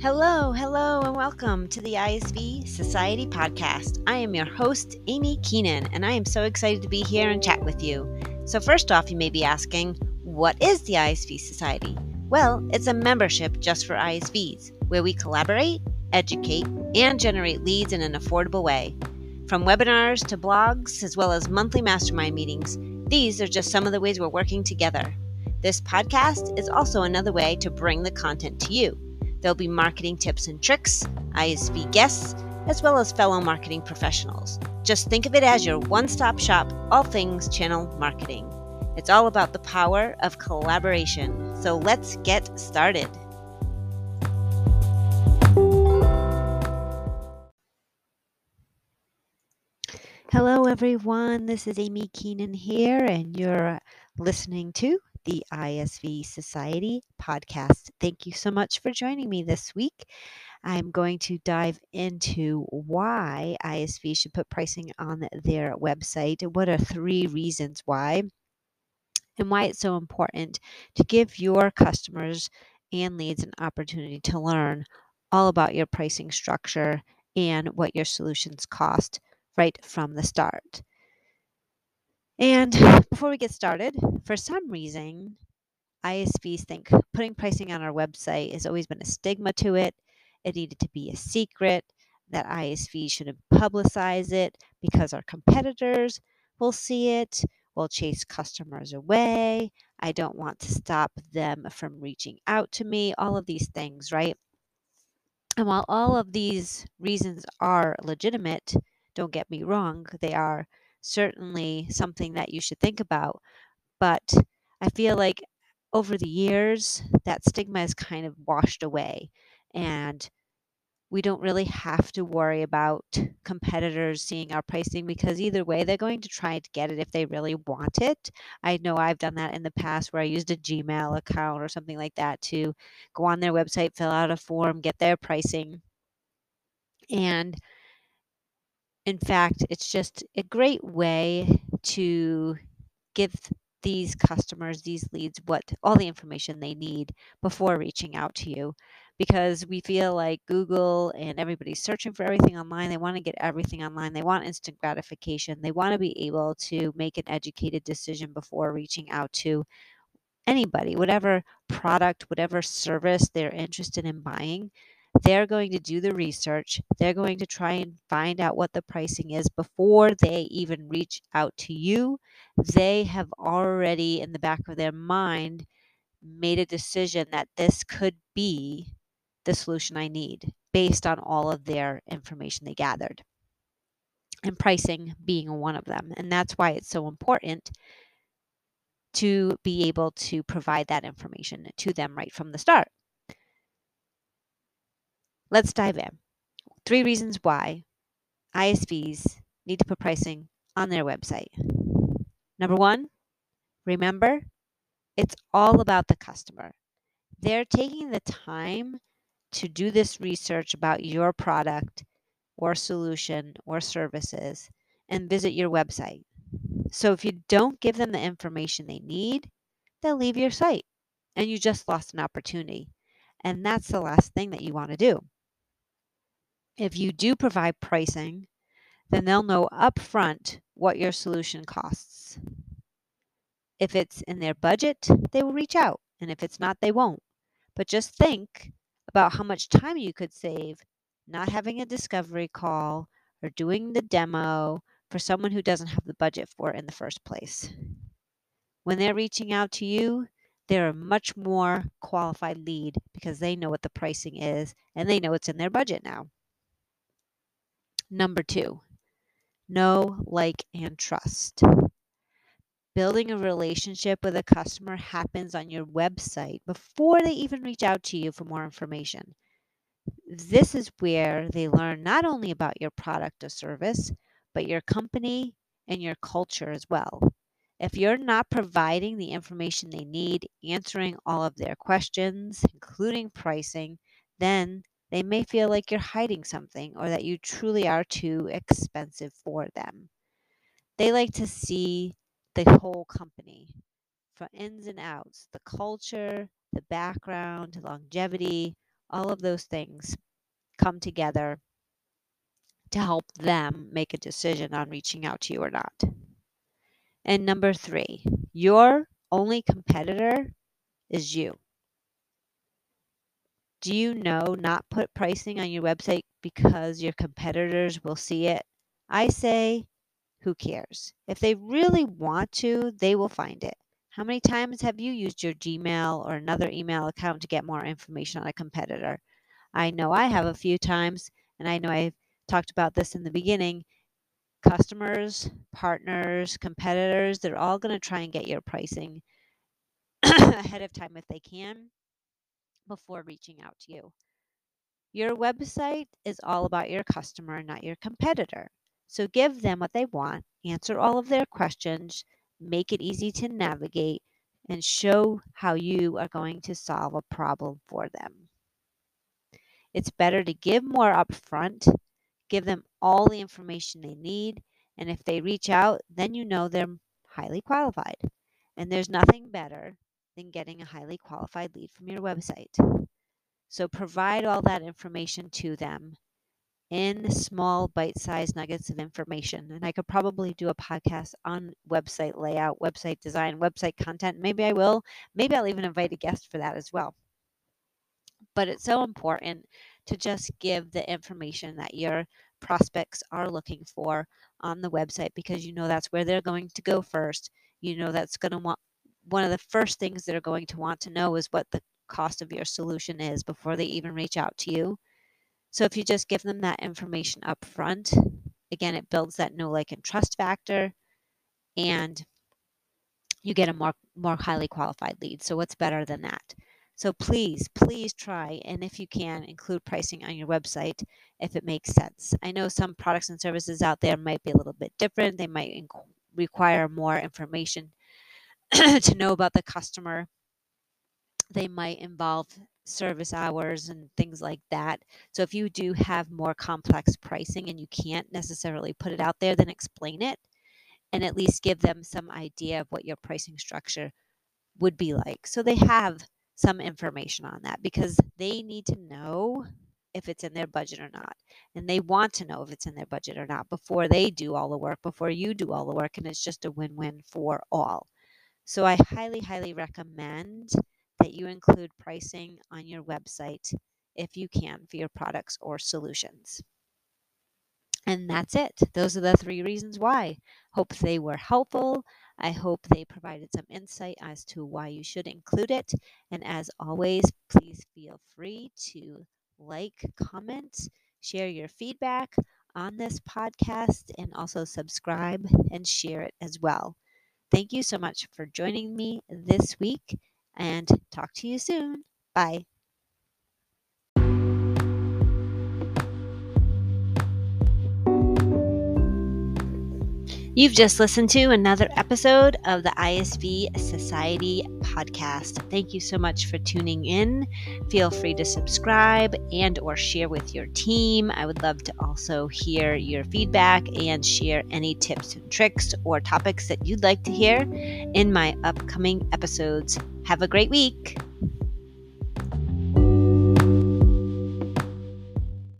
Hello, hello, and welcome to the ISV Society podcast. I am your host, Amy Keenan, and I am so excited to be here and chat with you. So, first off, you may be asking, what is the ISV Society? Well, it's a membership just for ISVs where we collaborate, educate, and generate leads in an affordable way. From webinars to blogs, as well as monthly mastermind meetings, these are just some of the ways we're working together. This podcast is also another way to bring the content to you. There'll be marketing tips and tricks, ISV guests, as well as fellow marketing professionals. Just think of it as your one stop shop, all things channel marketing. It's all about the power of collaboration. So let's get started. Hello, everyone. This is Amy Keenan here, and you're listening to the ISV Society podcast. Thank you so much for joining me this week. I'm going to dive into why ISV should put pricing on their website. What are three reasons why? And why it's so important to give your customers and leads an opportunity to learn all about your pricing structure and what your solutions cost right from the start. And before we get started, for some reason, ISVs think putting pricing on our website has always been a stigma to it. It needed to be a secret, that ISVs shouldn't publicize it because our competitors will see it, will chase customers away. I don't want to stop them from reaching out to me, all of these things, right? And while all of these reasons are legitimate, don't get me wrong, they are certainly something that you should think about. But I feel like over the years, that stigma is kind of washed away. And we don't really have to worry about competitors seeing our pricing because either way, they're going to try to get it if they really want it. I know I've done that in the past where I used a Gmail account or something like that to go on their website, fill out a form, get their pricing. And in fact, it's just a great way to give these customers, these leads, what all the information they need before reaching out to you. Because we feel like Google and everybody's searching for everything online. They want to get everything online. They want instant gratification. They want to be able to make an educated decision before reaching out to anybody, whatever product, whatever service they're interested in buying. They're going to do the research. They're going to try and find out what the pricing is before they even reach out to you. They have already, in the back of their mind, made a decision that this could be the solution I need based on all of their information they gathered. And pricing being one of them. And that's why it's so important to be able to provide that information to them right from the start. Let's dive in. Three reasons why ISVs need to put pricing on their website. Number one, remember, it's all about the customer. They're taking the time to do this research about your product or solution or services and visit your website. So if you don't give them the information they need, they'll leave your site and you just lost an opportunity. And that's the last thing that you want to do. If you do provide pricing, then they'll know upfront what your solution costs. If it's in their budget, they will reach out. And if it's not, they won't. But just think about how much time you could save not having a discovery call or doing the demo for someone who doesn't have the budget for it in the first place. When they're reaching out to you, they're a much more qualified lead because they know what the pricing is and they know it's in their budget now. Number two, know, like, and trust. Building a relationship with a customer happens on your website before they even reach out to you for more information. This is where they learn not only about your product or service, but your company and your culture as well. If you're not providing the information they need, answering all of their questions, including pricing, then they may feel like you're hiding something or that you truly are too expensive for them. They like to see the whole company from ins and outs, the culture, the background, longevity, All of those things come together to help them make a decision on reaching out to you or not. And number three, your only competitor is you. Do you know not put pricing on your website because your competitors will see it? I say, who cares? If they really want to, they will find it. How many times have you used your Gmail or another email account to get more information on a competitor? I know I have a few times, and I know I've talked about this in the beginning. Customers, partners, competitors, they're all going to try and get your pricing ahead of time if they can before reaching out to you. Your website is all about your customer, not your competitor. So give them what they want, answer all of their questions, make it easy to navigate, and show how you are going to solve a problem for them. It's better to give more upfront, give them all the information they need, and if they reach out, then you know they're highly qualified. And there's nothing better than getting a highly qualified lead from your website. So provide all that information to them in small bite-sized nuggets of information. And I could probably do a podcast on website layout, website design, website content. Maybe I will. Maybe I'll even invite a guest for that as well. But it's so important to just give the information that your prospects are looking for on the website because you know that's where they're going to go first. You know that's going to want one of the first things they're going to want to know is what the cost of your solution is before they even reach out to you. So if you just give them that information up front, again, it builds that know, like, and trust factor, and you get a more more highly qualified lead. So what's better than that? So please, please try, and if you can, include pricing on your website if it makes sense. I know some products and services out there might be a little bit different. They might require more information to know about the customer. They might involve service hours and things like that. So if you do have more complex pricing and you can't necessarily put it out there, then explain it and at least give them some idea of what your pricing structure would be like. So they have some information on that because they need to know if it's in their budget or not. And they want to know if it's in their budget or not before they do all the work, before you do all the work. And it's just a win win for all. So I highly, highly recommend that you include pricing on your website if you can for your products or solutions. And that's it. Those are the three reasons why. Hope they were helpful. I hope they provided some insight as to why you should include it. And as always, please feel free to like, comment, share your feedback on this podcast, and also subscribe and share it as well. Thank you so much for joining me this week and talk to you soon. Bye. You've just listened to another episode of the ISV Society podcast. Thank you so much for tuning in. Feel free to subscribe and or share with your team. I would love to also hear your feedback and share any tips and tricks or topics that you'd like to hear in my upcoming episodes. Have a great week.